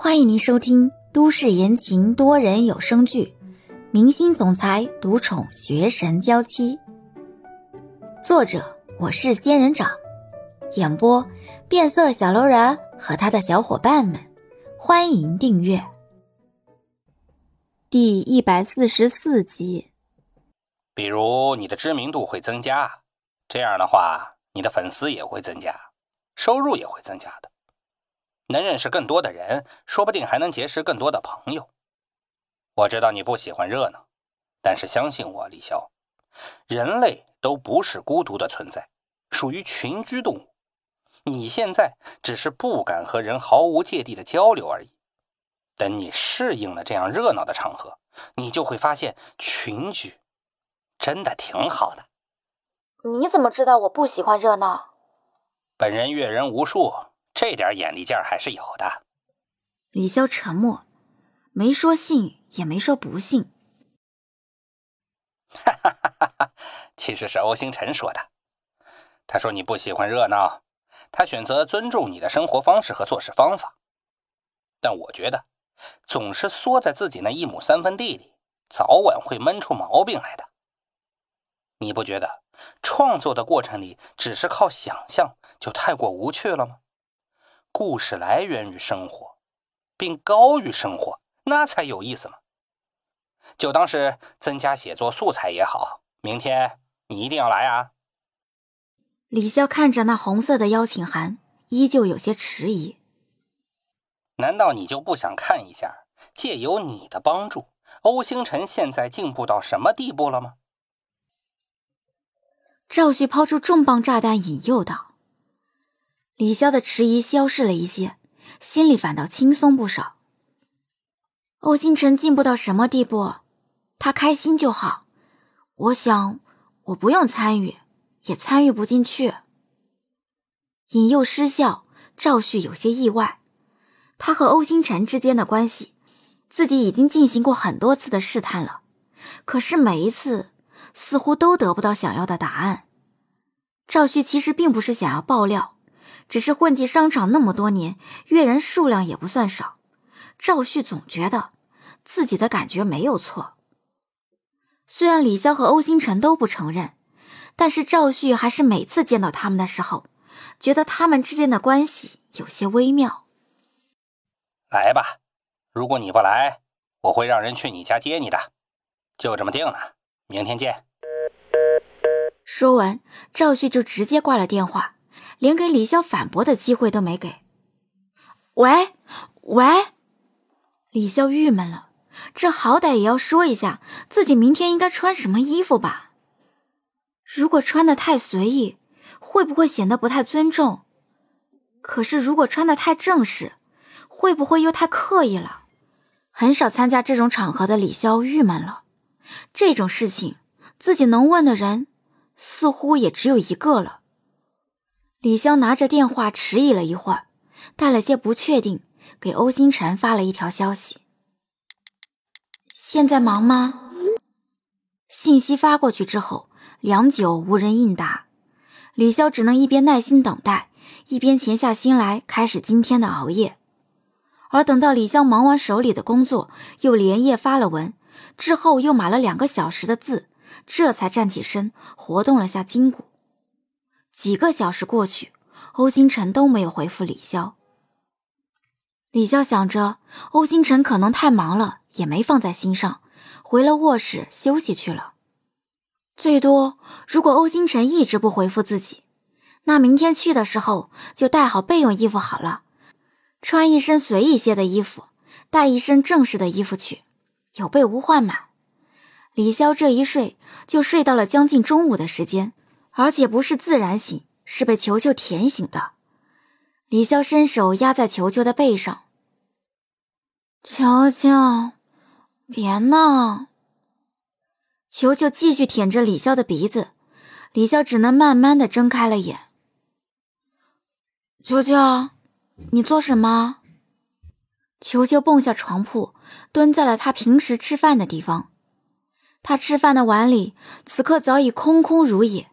欢迎您收听都市言情多人有声剧《明星总裁独宠学神娇妻》，作者我是仙人掌，演播变色小楼人和他的小伙伴们。欢迎订阅第一百四十四集。比如你的知名度会增加，这样的话，你的粉丝也会增加，收入也会增加的。能认识更多的人，说不定还能结识更多的朋友。我知道你不喜欢热闹，但是相信我，李潇，人类都不是孤独的存在，属于群居动物。你现在只是不敢和人毫无芥蒂的交流而已。等你适应了这样热闹的场合，你就会发现群居真的挺好的。你怎么知道我不喜欢热闹？本人阅人无数。这点眼力劲儿还是有的。李潇沉默，没说信，也没说不信。哈哈哈哈哈！其实是欧星辰说的。他说你不喜欢热闹，他选择尊重你的生活方式和做事方法。但我觉得，总是缩在自己那一亩三分地里，早晚会闷出毛病来的。你不觉得创作的过程里只是靠想象就太过无趣了吗？故事来源于生活，并高于生活，那才有意思嘛。就当是增加写作素材也好。明天你一定要来啊！李潇看着那红色的邀请函，依旧有些迟疑。难道你就不想看一下，借由你的帮助，欧星辰现在进步到什么地步了吗？赵旭抛出重磅炸弹，引诱道。李潇的迟疑消失了一些，心里反倒轻松不少。欧星辰进步到什么地步，他开心就好。我想，我不用参与，也参与不进去。引诱失效，赵旭有些意外。他和欧星辰之间的关系，自己已经进行过很多次的试探了，可是每一次似乎都得不到想要的答案。赵旭其实并不是想要爆料。只是混迹商场那么多年，阅人数量也不算少。赵旭总觉得自己的感觉没有错。虽然李潇和欧星辰都不承认，但是赵旭还是每次见到他们的时候，觉得他们之间的关系有些微妙。来吧，如果你不来，我会让人去你家接你的。就这么定了，明天见。说完，赵旭就直接挂了电话。连给李潇反驳的机会都没给。喂，喂，李潇郁闷了，这好歹也要说一下自己明天应该穿什么衣服吧？如果穿的太随意，会不会显得不太尊重？可是如果穿的太正式，会不会又太刻意了？很少参加这种场合的李潇郁闷了。这种事情，自己能问的人，似乎也只有一个了。李潇拿着电话迟疑了一会儿，带了些不确定，给欧星辰发了一条消息：“现在忙吗？”信息发过去之后，良久无人应答，李潇只能一边耐心等待，一边闲下心来开始今天的熬夜。而等到李潇忙完手里的工作，又连夜发了文，之后又码了两个小时的字，这才站起身，活动了下筋骨。几个小时过去，欧星辰都没有回复李潇。李潇想着欧星辰可能太忙了，也没放在心上，回了卧室休息去了。最多，如果欧星辰一直不回复自己，那明天去的时候就带好备用衣服好了，穿一身随意些的衣服，带一身正式的衣服去，有备无患嘛。李潇这一睡就睡到了将近中午的时间。而且不是自然醒，是被球球舔醒的。李潇伸手压在球球的背上，球球，别闹。球球继续舔着李潇的鼻子，李潇只能慢慢的睁开了眼。球球，你做什么？球球蹦下床铺，蹲在了他平时吃饭的地方。他吃饭的碗里，此刻早已空空如也。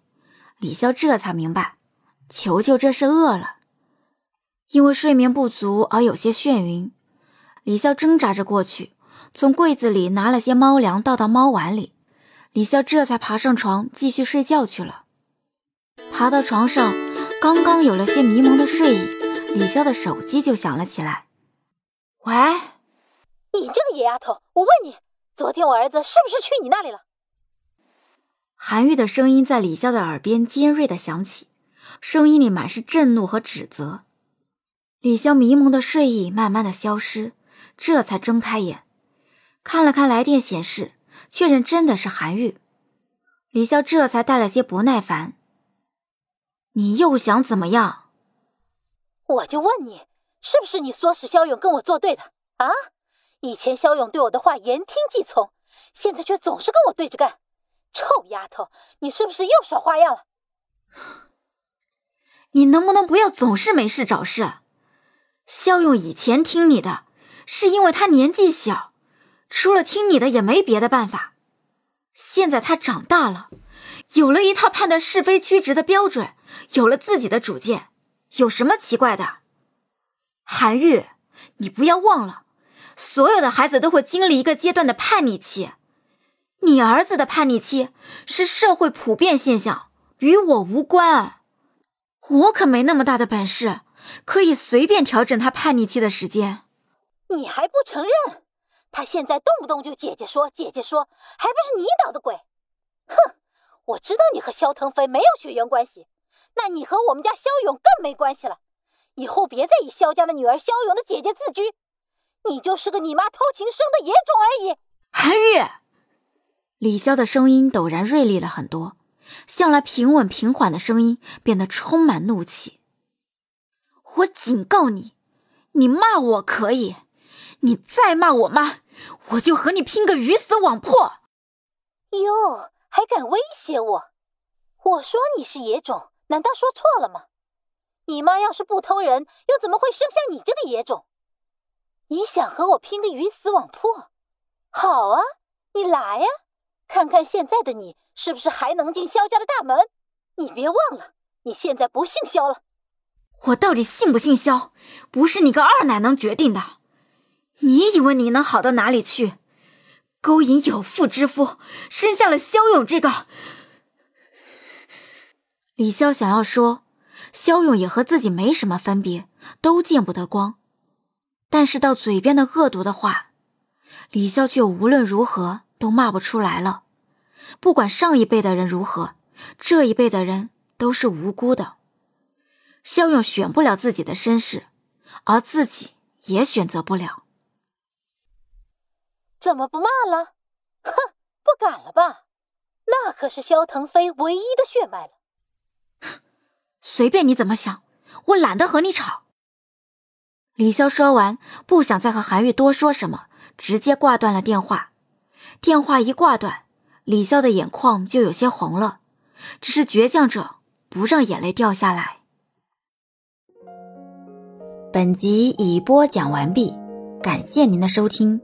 李潇这才明白，球球这是饿了，因为睡眠不足而有些眩晕。李潇挣扎着过去，从柜子里拿了些猫粮倒到猫碗里。李潇这才爬上床继续睡觉去了。爬到床上，刚刚有了些迷蒙的睡意，李潇的手机就响了起来。喂，你这个野丫头，我问你，昨天我儿子是不是去你那里了？韩愈的声音在李潇的耳边尖锐的响起，声音里满是震怒和指责。李潇迷蒙的睡意慢慢的消失。这才睁开眼，看了看来电显示，确认真的是韩愈。李潇这才带了些不耐烦：“你又想怎么样？”我就问你，是不是你唆使肖勇跟我作对的啊？以前肖勇对我的话言听计从，现在却总是跟我对着干。臭丫头，你是不是又耍花样了？你能不能不要总是没事找事？肖勇以前听你的。是因为他年纪小，除了听你的也没别的办法。现在他长大了，有了一套判断是非曲直的标准，有了自己的主见，有什么奇怪的？韩愈，你不要忘了，所有的孩子都会经历一个阶段的叛逆期。你儿子的叛逆期是社会普遍现象，与我无关。我可没那么大的本事，可以随便调整他叛逆期的时间。你还不承认？他现在动不动就姐姐说姐姐说，还不是你捣的鬼？哼！我知道你和萧腾飞没有血缘关系，那你和我们家萧勇更没关系了。以后别再以萧家的女儿萧勇的姐姐自居，你就是个你妈偷情生的野种而已。韩愈，李潇的声音陡然锐利了很多，向来平稳平缓的声音变得充满怒气。我警告你，你骂我可以。你再骂我妈，我就和你拼个鱼死网破！哟，还敢威胁我？我说你是野种，难道说错了吗？你妈要是不偷人，又怎么会生下你这个野种？你想和我拼个鱼死网破？好啊，你来呀，看看现在的你是不是还能进萧家的大门？你别忘了，你现在不姓萧了。我到底姓不姓萧，不是你个二奶能决定的。你以为你能好到哪里去？勾引有妇之夫，生下了萧勇这个。李潇想要说，萧勇也和自己没什么分别，都见不得光。但是到嘴边的恶毒的话，李潇却无论如何都骂不出来了。不管上一辈的人如何，这一辈的人都是无辜的。肖勇选不了自己的身世，而自己也选择不了。怎么不骂了？哼，不敢了吧？那可是萧腾飞唯一的血脉了。随便你怎么想，我懒得和你吵。李潇说完，不想再和韩玉多说什么，直接挂断了电话。电话一挂断，李笑的眼眶就有些红了，只是倔强着不让眼泪掉下来。本集已播讲完毕，感谢您的收听。